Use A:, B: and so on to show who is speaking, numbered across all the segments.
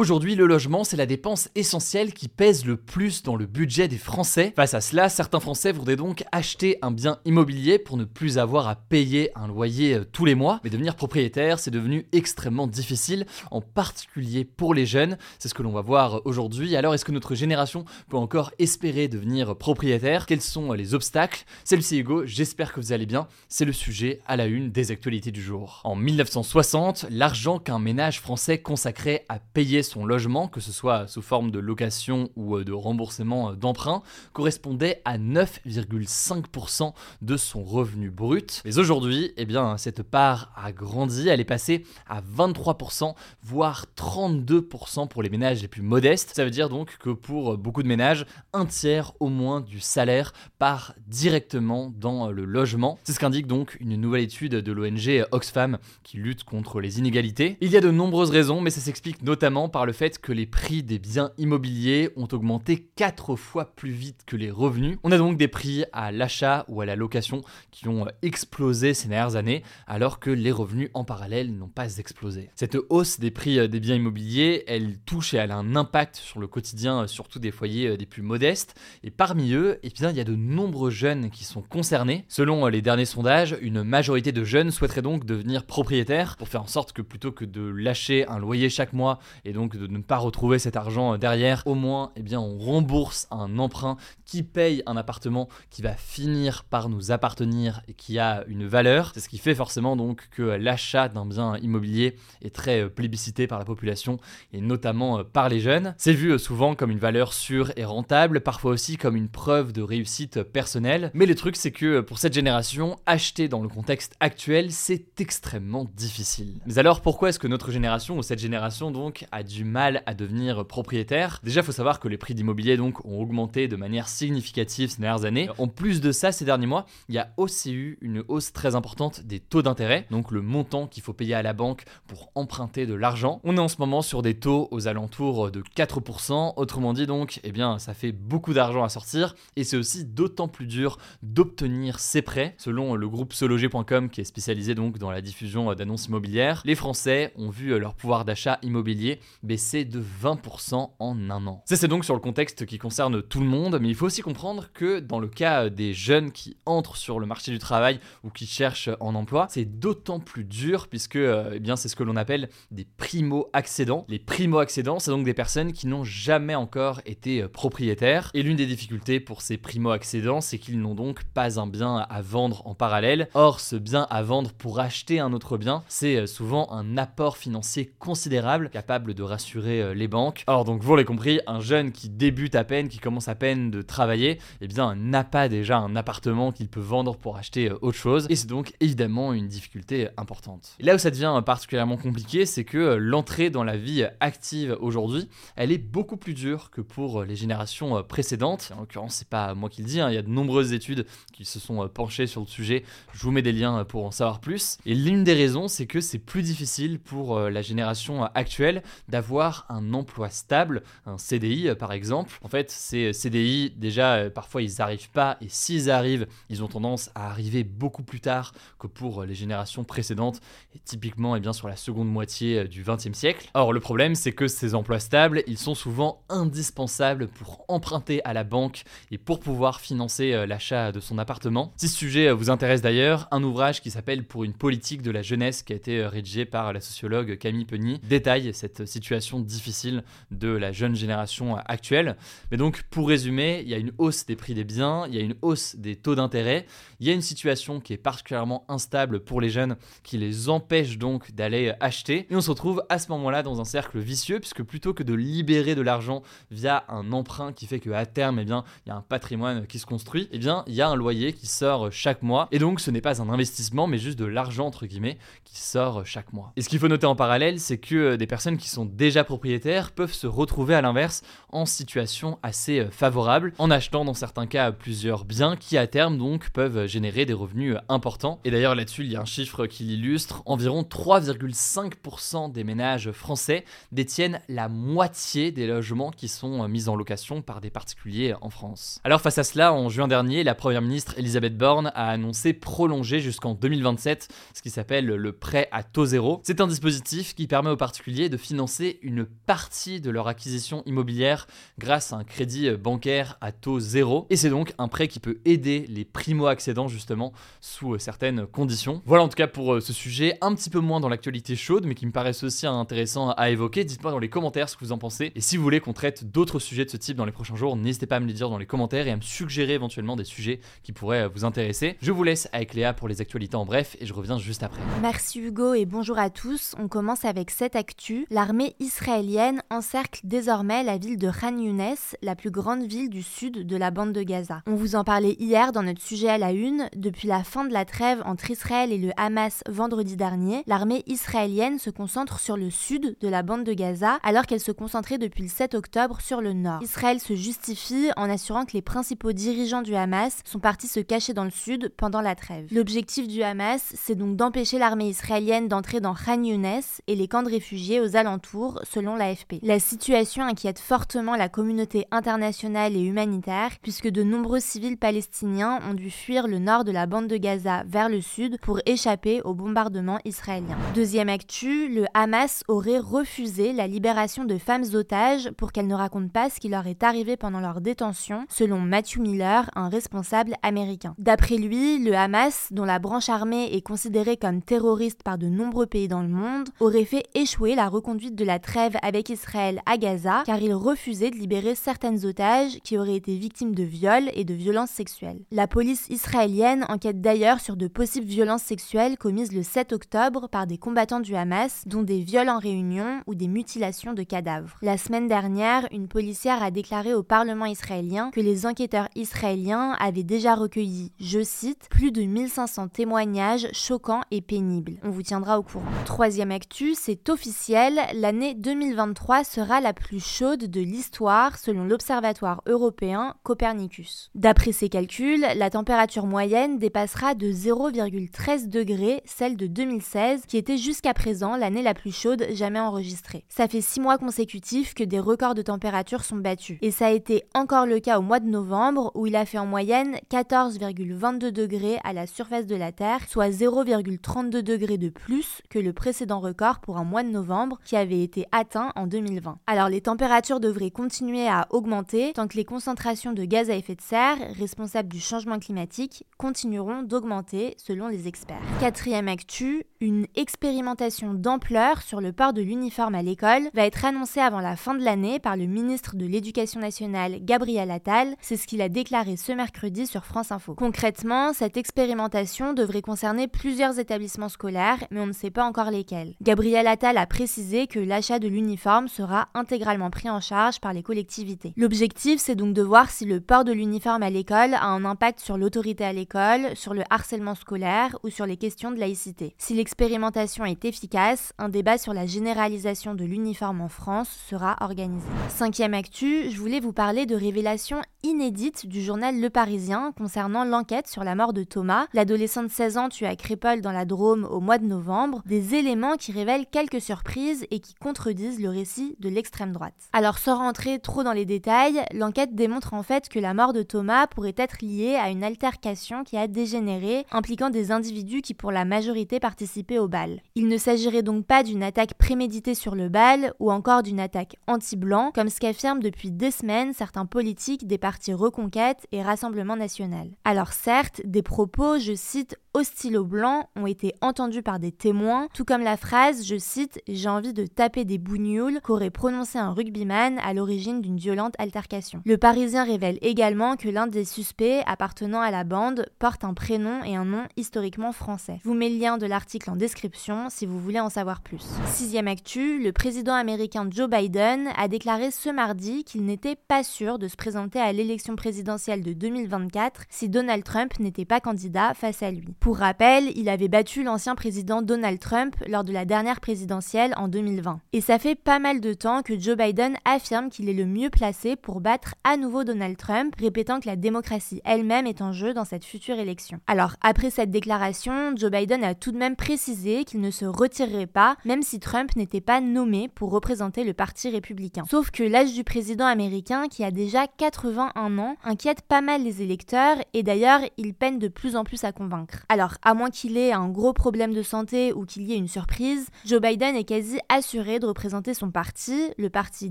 A: Aujourd'hui, le logement, c'est la dépense essentielle qui pèse le plus dans le budget des Français. Face à cela, certains Français voudraient donc acheter un bien immobilier pour ne plus avoir à payer un loyer euh, tous les mois. Mais devenir propriétaire, c'est devenu extrêmement difficile, en particulier pour les jeunes. C'est ce que l'on va voir aujourd'hui. Alors, est-ce que notre génération peut encore espérer devenir propriétaire? Quels sont les obstacles? C'est Lucie Hugo, j'espère que vous allez bien. C'est le sujet à la une des actualités du jour. En 1960, l'argent qu'un ménage français consacrait à payer son logement, que ce soit sous forme de location ou euh, de remboursement euh, d'emprunt, correspondait à 9,5% de son revenu brut. Mais aujourd'hui, eh bien, cette part a grandi, elle est passée à 23%, voire 32% pour les ménages les plus modestes. Ça veut dire donc que pour beaucoup de ménages, un tiers au moins du salaire part directement dans le logement. C'est ce qu'indique donc une nouvelle étude de l'ONG Oxfam qui lutte contre les inégalités. Il y a de nombreuses raisons, mais ça s'explique notamment par le fait que les prix des biens immobiliers ont augmenté 4 fois plus vite que les revenus. On a donc des prix à l'achat ou à la location qui ont explosé ces dernières années, alors que les revenus en parallèle n'ont pas explosé. Cette hausse des prix des biens immobiliers, elle touche et elle a un impact sur le quotidien, surtout des foyers des plus modestes. Et parmi eux, eh bien, il y a de nombreux jeunes qui sont concernés. Selon les derniers sondages, une majorité de jeunes souhaiteraient donc devenir propriétaires pour faire en sorte que plutôt que de lâcher un loyer chaque mois et donc de ne pas retrouver cet argent derrière, au moins, eh bien, on rembourse un emprunt qui paye un appartement qui va finir par nous appartenir et qui a une valeur. C'est ce qui fait forcément donc que l'achat d'un bien immobilier est très plébiscité par la population et notamment par les jeunes. C'est vu souvent comme une valeur sûre et rentable, parfois aussi comme une preuve de réussite personnelle. Mais le truc, c'est que pour cette génération, acheter dans le contexte actuel, c'est extrêmement difficile. Mais alors, pourquoi est-ce que notre génération, ou cette génération donc, a du mal à devenir propriétaire Déjà, il faut savoir que les prix d'immobilier donc ont augmenté de manière significative ces dernières années. En plus de ça, ces derniers mois, il y a aussi eu une hausse très importante des taux d'intérêt, donc le montant qu'il faut payer à la banque pour emprunter de l'argent. On est en ce moment sur des taux aux alentours de 4%, autrement dit donc, eh bien, ça fait beaucoup d'argent à sortir et c'est aussi d'autant plus dur d'obtenir ces prêts. Selon le groupe sologer.com qui est spécialisé donc dans la diffusion d'annonces immobilières, les Français ont vu leur pouvoir d'achat immobilier baisser de 20% en un an. Ça c'est donc sur le contexte qui concerne tout le monde, mais il faut aussi comprendre que dans le cas des jeunes qui entrent sur le marché du travail ou qui cherchent en emploi, c'est d'autant plus dur puisque eh bien c'est ce que l'on appelle des primo-accédants. Les primo-accédants, c'est donc des personnes qui n'ont jamais encore été propriétaires et l'une des difficultés pour ces primo-accédants, c'est qu'ils n'ont donc pas un bien à vendre en parallèle. Or, ce bien à vendre pour acheter un autre bien, c'est souvent un apport financier considérable capable de rassurer les banques. Alors donc vous l'avez compris, un jeune qui débute à peine, qui commence à peine de travailler, eh bien n'a pas déjà un appartement qu'il peut vendre pour acheter autre chose et c'est donc évidemment une difficulté importante. Et là où ça devient particulièrement compliqué, c'est que l'entrée dans la vie active aujourd'hui, elle est beaucoup plus dure que pour les générations précédentes. En l'occurrence, c'est pas moi qui le dis, hein, il y a de nombreuses études qui se sont penchées sur le sujet. Je vous mets des liens pour en savoir plus. Et l'une des raisons, c'est que c'est plus difficile pour la génération actuelle d'avoir un emploi stable, un CDI par exemple. En fait, ces CDI, déjà, parfois ils n'arrivent pas, et s'ils arrivent, ils ont tendance à arriver beaucoup plus tard que pour les générations précédentes, et typiquement eh bien, sur la seconde moitié du XXe siècle. Or, le problème, c'est que ces emplois stables, ils sont souvent indispensables pour emprunter à la banque et pour pouvoir financer l'achat de son appartement. Si ce sujet vous intéresse d'ailleurs, un ouvrage qui s'appelle Pour une politique de la jeunesse, qui a été rédigé par la sociologue Camille Penny, détaille cette situation difficile de la jeune génération actuelle. Mais donc, pour résumer, il y a une hausse des prix des biens, il y a une hausse des taux d'intérêt, il y a une situation qui est particulièrement instable pour les jeunes qui les empêche donc d'aller acheter. Et on se retrouve à ce moment-là dans un cercle vicieux, puisque plutôt que de libérer de l'argent via un emprunt qui fait qu'à terme, eh bien, il y a un patrimoine qui se construit, eh bien, il y a un loyer qui sort chaque mois. Et donc, ce n'est pas un investissement, mais juste de l'argent, entre guillemets, qui sort chaque mois. Et ce qu'il faut noter en parallèle, c'est que des personnes qui sont déjà propriétaires peuvent se retrouver à l'inverse en situation assez favorable, en achetant dans certains cas plusieurs biens qui à terme donc peuvent générer des revenus importants. Et d'ailleurs là-dessus, il y a un chiffre qui l'illustre, environ 3,5% des ménages français détiennent la moitié des logements qui sont mis en location par des particuliers en France. Alors face à cela, en juin dernier, la première ministre Elisabeth Borne a annoncé prolonger jusqu'en 2027 ce qui s'appelle le prêt à taux zéro. C'est un dispositif qui permet aux particuliers de financer une partie de leur acquisition immobilière grâce à un crédit bancaire à taux zéro. Et c'est donc un prêt qui peut aider les primo-accédants justement sous certaines conditions. Voilà en tout cas pour euh, ce sujet, un petit peu moins dans l'actualité chaude, mais qui me paraissent aussi intéressant à évoquer. Dites-moi dans les commentaires ce que vous en pensez. Et si vous voulez qu'on traite d'autres sujets de ce type dans les prochains jours, n'hésitez pas à me les dire dans les commentaires et à me suggérer éventuellement des sujets qui pourraient euh, vous intéresser. Je vous laisse avec Léa pour les actualités en bref et je reviens juste après.
B: Merci Hugo et bonjour à tous. On commence avec cette actu. L'armée israélienne encercle désormais la ville de Khan Younes, la plus grande ville du sud de la bande de Gaza. On vous en parlait hier dans notre sujet à la une. Depuis la fin de la trêve entre Israël et le Hamas vendredi dernier, l'armée israélienne se concentre sur le sud de la bande de Gaza alors qu'elle se concentrait depuis le 7 octobre sur le nord. Israël se justifie en assurant que les principaux dirigeants du Hamas sont partis se cacher dans le sud pendant la trêve. L'objectif du Hamas, c'est donc d'empêcher l'armée israélienne d'entrer dans Khan Younes et les camps de réfugiés aux alentours, selon l'AFP. La situation inquiète fortement la communauté internationale et humanitaire puisque de nombreux civils palestiniens ont dû fuir le nord de la bande de Gaza vers le sud pour échapper au bombardement israélien. Deuxième actu, le Hamas aurait refusé la libération de femmes otages pour qu'elles ne racontent pas ce qui leur est arrivé pendant leur détention, selon Matthew Miller, un responsable américain. D'après lui, le Hamas, dont la branche armée est considérée comme terroriste par de nombreux pays dans le monde, aurait fait échouer la reconduite de la trêve avec Israël à Gaza car il refusait de libérer certaines otages qui auraient été victimes de viols et de violences sexuelles. La police israélienne enquête d'ailleurs sur de possibles violences sexuelles commises le 7 octobre par des combattants du Hamas, dont des viols en réunion ou des mutilations de cadavres. La semaine dernière, une policière a déclaré au Parlement israélien que les enquêteurs israéliens avaient déjà recueilli, je cite, plus de 1500 témoignages choquants et pénibles. On vous tiendra au courant. Troisième actu, c'est officiel, l'année 2023 sera la plus chaude de l'histoire selon l'Observatoire européen Copernicus. D'après ses calculs, la température moyenne dépassera de 0,13 degrés celle de 2016, qui était jusqu'à présent l'année la plus chaude jamais enregistrée. Ça fait six mois consécutifs que des records de température sont battus. Et ça a été encore le cas au mois de novembre, où il a fait en moyenne 14,22 degrés à la surface de la Terre, soit 0,32 degrés de plus que le précédent record pour un mois de novembre qui avait été atteint en 2020. Alors les températures devraient continuer à augmenter tant que les concentrations de gaz à effet de serre, responsables du changement climatique, continueront d'augmenter selon les experts. Quatrième actu, une expérimentation d'ampleur sur le port de l'uniforme à l'école va être annoncée avant la fin de l'année par le ministre de l'Éducation nationale Gabriel Attal. C'est ce qu'il a déclaré ce mercredi sur France Info. Concrètement, cette expérimentation devrait concerner plusieurs établissements scolaires, mais on ne sait pas encore lesquels. Gabriel Attal a précisé que l'achat de l'uniforme sera intégralement pris en charge par les collectivités. L'objectif, c'est donc de voir si le port de l'uniforme à l'école a un impact sur l'autorité à l'école, sur le harcèlement scolaire ou sur les questions de laïcité. Si l'expérimentation est efficace, un débat sur la généralisation de l'uniforme en France sera organisé. Cinquième actu, je voulais vous parler de révélations inédites du journal Le Parisien concernant l'enquête sur la mort de Thomas, l'adolescent de 16 ans tué à Crépole dans la Drôme au mois de novembre, des éléments qui révèlent quelques surprises et qui contredisent le récit de l'extrême droite. Alors sans rentrer trop dans les détails, l'enquête démontre en fait que la mort de Thomas pourrait être liée à une altercation qui a dégénéré, impliquant des individus qui pour la majorité participaient au bal. Il ne s'agirait donc pas d'une attaque préméditée sur le bal ou encore d'une attaque anti-blanc, comme ce qu'affirment depuis des semaines certains politiques des partis Reconquête et Rassemblement national. Alors certes, des propos, je cite, hostiles aux blancs ont été entendus par des témoins, tout comme la phrase, je cite, j'ai envie de taper des bougnoules qu'aurait prononcé un rugbyman à l'origine d'une violente altercation. Le Parisien révèle également que l'un des suspects appartenant à la bande porte un prénom et un nom historiquement français. Je vous mets le lien de l'article en description si vous voulez en savoir plus. Sixième actu, le président américain Joe Biden a déclaré ce mardi qu'il n'était pas sûr de se présenter à l'élection présidentielle de 2024 si Donald Trump n'était pas candidat face à lui. Pour rappel, il avait battu l'ancien président Donald Trump lors de la dernière présidentielle en 2020. Et ça fait pas mal de temps que Joe Biden affirme qu'il est le mieux placé pour battre à nouveau Donald Trump, répétant que la démocratie elle-même est en jeu dans cette future élection. Alors, après cette déclaration, Joe Biden a tout de même précisé qu'il ne se retirerait pas, même si Trump n'était pas nommé pour représenter le Parti républicain. Sauf que l'âge du président américain, qui a déjà 81 ans, inquiète pas mal les électeurs, et d'ailleurs, il peine de plus en plus à convaincre. Alors, à moins qu'il ait un gros problème de santé ou qu'il y ait une surprise, Joe Biden est quasi assuré de représenter son parti, le Parti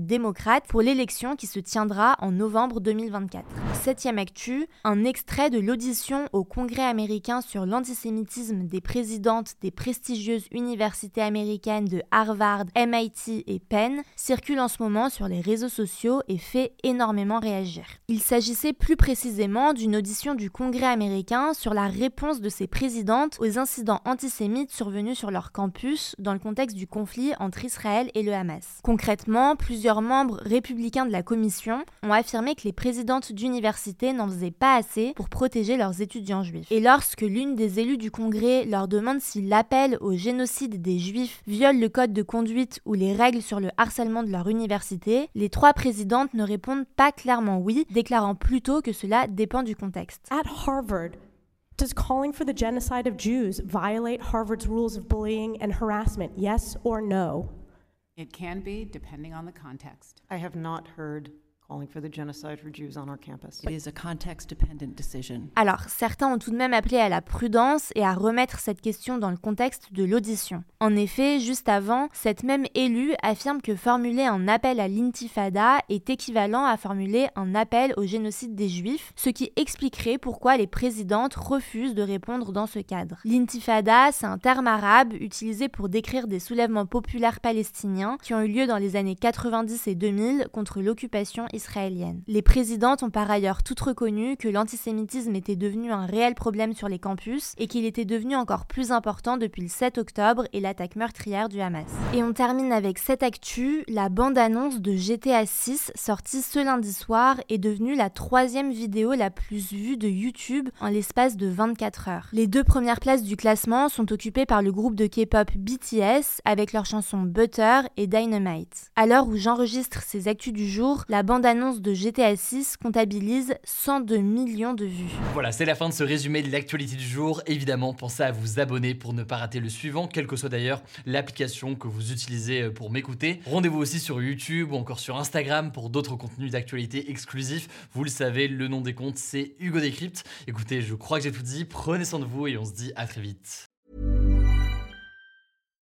B: démocrate, pour l'élection qui se tiendra en novembre 2024. Septième actu, un extrait de l'audition au Congrès américain sur l'antisémitisme des présidentes des prestigieuses universités américaines de Harvard, MIT et Penn circule en ce moment sur les réseaux sociaux et fait énormément réagir. Il s'agissait plus précisément d'une audition du Congrès américain sur la réponse de ces présidentes aux incidents antisémites survenus sur leur campus dans le contexte du conflit entre Israël et le Hamas. Concrètement, plusieurs membres républicains de la commission ont affirmé que les présidentes d'université n'en faisaient pas assez pour protéger leurs étudiants juifs. Et lorsque l'une des élus du Congrès leur demande si l'appel au génocide des juifs viole le code de conduite ou les règles sur le harcèlement de leur université, les trois présidentes ne répondent pas clairement oui, déclarant plutôt que cela dépend du contexte.
C: At Harvard, does calling for the genocide of Jews violate Harvard's rules of bullying and harassment? Yes or no?
D: It can be, depending on the context.
E: I have not heard calling for the genocide for Jews on our campus.
D: It is a context-dependent decision.
B: Alors, certains ont tout de même appelé à la prudence et à remettre cette question dans le contexte de l'audition. En effet, juste avant, cette même élue affirme que formuler un appel à l'intifada est équivalent à formuler un appel au génocide des juifs, ce qui expliquerait pourquoi les présidentes refusent de répondre dans ce cadre. L'intifada, c'est un terme arabe utilisé pour décrire des soulèvements populaires palestiniens qui ont eu lieu dans les années 90 et 2000 contre l'occupation israélienne. Les présidentes ont par ailleurs toutes reconnu que l'antisémitisme était devenu un réel problème sur les campus et qu'il était devenu encore plus important depuis le 7 octobre et l'attaque meurtrière du Hamas. Et on termine avec cette actu, la bande-annonce de GTA 6 sortie ce lundi soir est devenue la troisième vidéo la plus vue de YouTube en l'espace de 24 heures. Les deux premières places du classement sont occupées par le groupe de K-pop BTS avec leurs chansons Butter et Dynamite. À l'heure où j'enregistre ces actus du jour, la bande annonce de GTA 6 comptabilise 102 millions de vues.
A: Voilà, c'est la fin de ce résumé de l'actualité du jour. Évidemment, pensez à vous abonner pour ne pas rater le suivant, quelle que soit d'ailleurs l'application que vous utilisez euh, pour m'écouter. Rendez-vous aussi sur YouTube ou encore sur Instagram pour d'autres contenus d'actualité exclusifs. Vous le savez, le nom des comptes, c'est Hugo Décrypte. Écoutez, je crois que j'ai tout dit. Prenez soin de vous et on se dit à très vite.